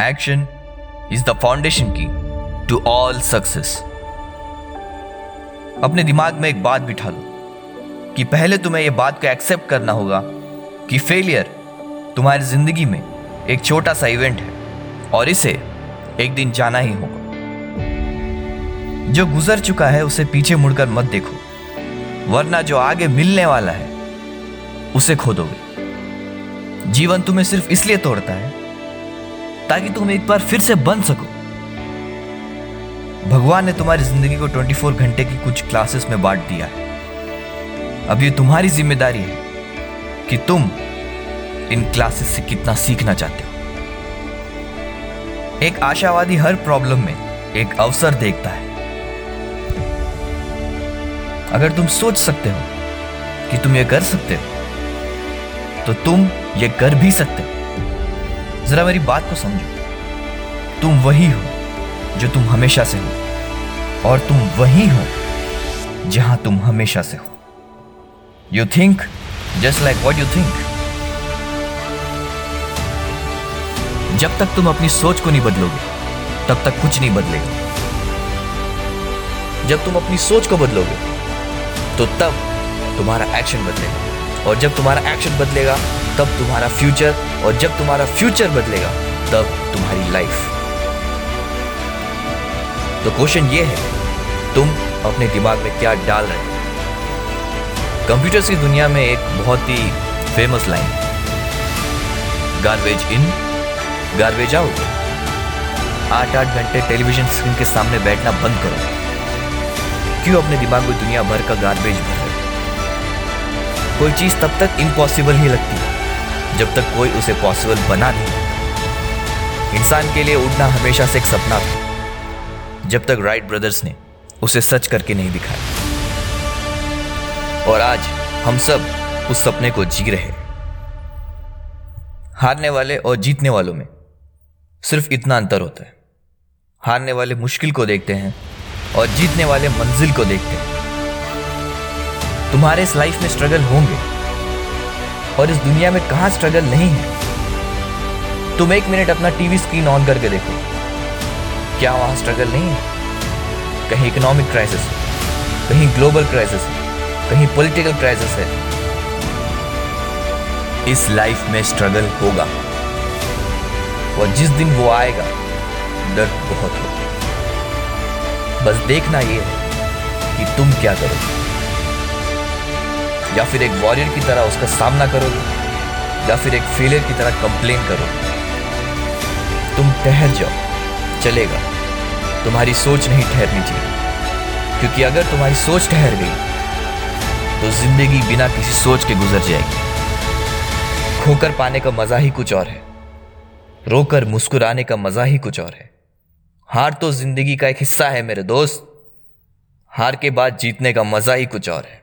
Action is the foundation key to all success अपने दिमाग में एक बात बिठा लो कि पहले तुम्हें यह बात को एक्सेप्ट करना होगा कि फेलियर तुम्हारी ज़िंदगी में एक छोटा सा इवेंट है और इसे एक दिन जाना ही होगा। जो गुजर चुका है उसे पीछे मुड़कर मत देखो, वरना जो आगे मिलने वाला है उसे खो दोगे जीवन तुम्हें सिर्फ़ इसलिए तोड़ता है ताकि तुम एक बार फिर से बन सको। भगवान ने तुम्हारी ज़िंदगी को 24 घंटे की कुछ क्लासेस में बांट दिया है। अब ये तुम्हारी ज़िम्मेदारी है कि तुम इन क्लासेस से कितना सीखना चाहते हो। एक आशावादी हर प्रॉब्लम में एक अवसर देखता है। अगर तुम सोच सकते हो कि तुम ये कर सकते हो तो तुम ये कर भी सकते हो। जरा मेरी बात को समझो। तुम वही हो जो तुम हमेशा से हो, और तुम वही हो जहाँ तुम हमेशा से हो। You think just like what you think जब तक तुम अपनी सोच को नहीं बदलोगे, तब तक कुछ नहीं बदलेगा। जब तुम अपनी सोच को बदलोगे तो तब तुम्हारा एक्शन बदलेगा। और जब तुम्हारा एक्शन बदलेगा, तब तुम्हारा फ्यूचर और जब तुम्हारा फ्यूचर बदलेगा, तब तुम्हारी लाइफ तो क्वेश्चन ये है, तुम अपने दिमाग में क्या डाल रहे हो? कंप्यूटर्स की दुनिया में एक बहुत ही फ़ेमस लाइन है गार्बेज इन गार्बेज आउट आठ आठ घंटे टेलीविज़न स्क्रीन के सामने बैठना बंद करो. क्यों अपने दिमाग में दुनिया भर का गार्बेज भर? कोई चीज़ तब तक इम्पॉसिबल ही लगती है, जब तक कोई उसे पॉसिबल बना नहीं। इंसान के लिए उड़ना हमेशा से एक सपना था, जब तक राइट ब्रदर्स ने उसे सच करके नहीं दिखाया। और आज हम सब उस सपने को जी रहे हारने वाले और जीतने वालों में सिर्फ़ इतना अंतर होता है। हारने वाले मुश्किल को देखते हैं और जीतने वाले मंजिल को देखते हैं। तुम्हारे इस लाइफ में स्ट्रगल होंगे। और इस दुनिया में कहाँ स्ट्रगल नहीं है? तुम एक मिनट अपना टीवी स्क्रीन ऑन करके देखो। क्या वहाँ स्ट्रगल नहीं है? कहीं इकोनॉमिक क्राइसिस है, कहीं ग्लोबल क्राइसिस है, कहीं पॉलिटिकल क्राइसिस है। इस लाइफ में स्ट्रगल होगा। और जिस दिन वो आएगा, दर्द बहुत होगा। बस देखना ये है कि तुम क्या करोगे। या फिर एक वॉरियर की तरह उसका सामना करोगे, या फिर एक फेलियर की तरह कंप्लेन करोगे। तुम ठहर जाओ, चलेगा। तुम्हारी सोच नहीं ठहरनी चाहिए। क्योंकि अगर तुम्हारी सोच ठहर गई तो ज़िंदगी बिना किसी सोच के गुजर जाएगी। खोकर पाने का मज़ा ही कुछ और है। रोकर मुस्कुराने का मज़ा ही कुछ और है। हार तो ज़िंदगी का एक हिस्सा है मेरे दोस्त। हार के बाद जीतने का मज़ा ही कुछ और है।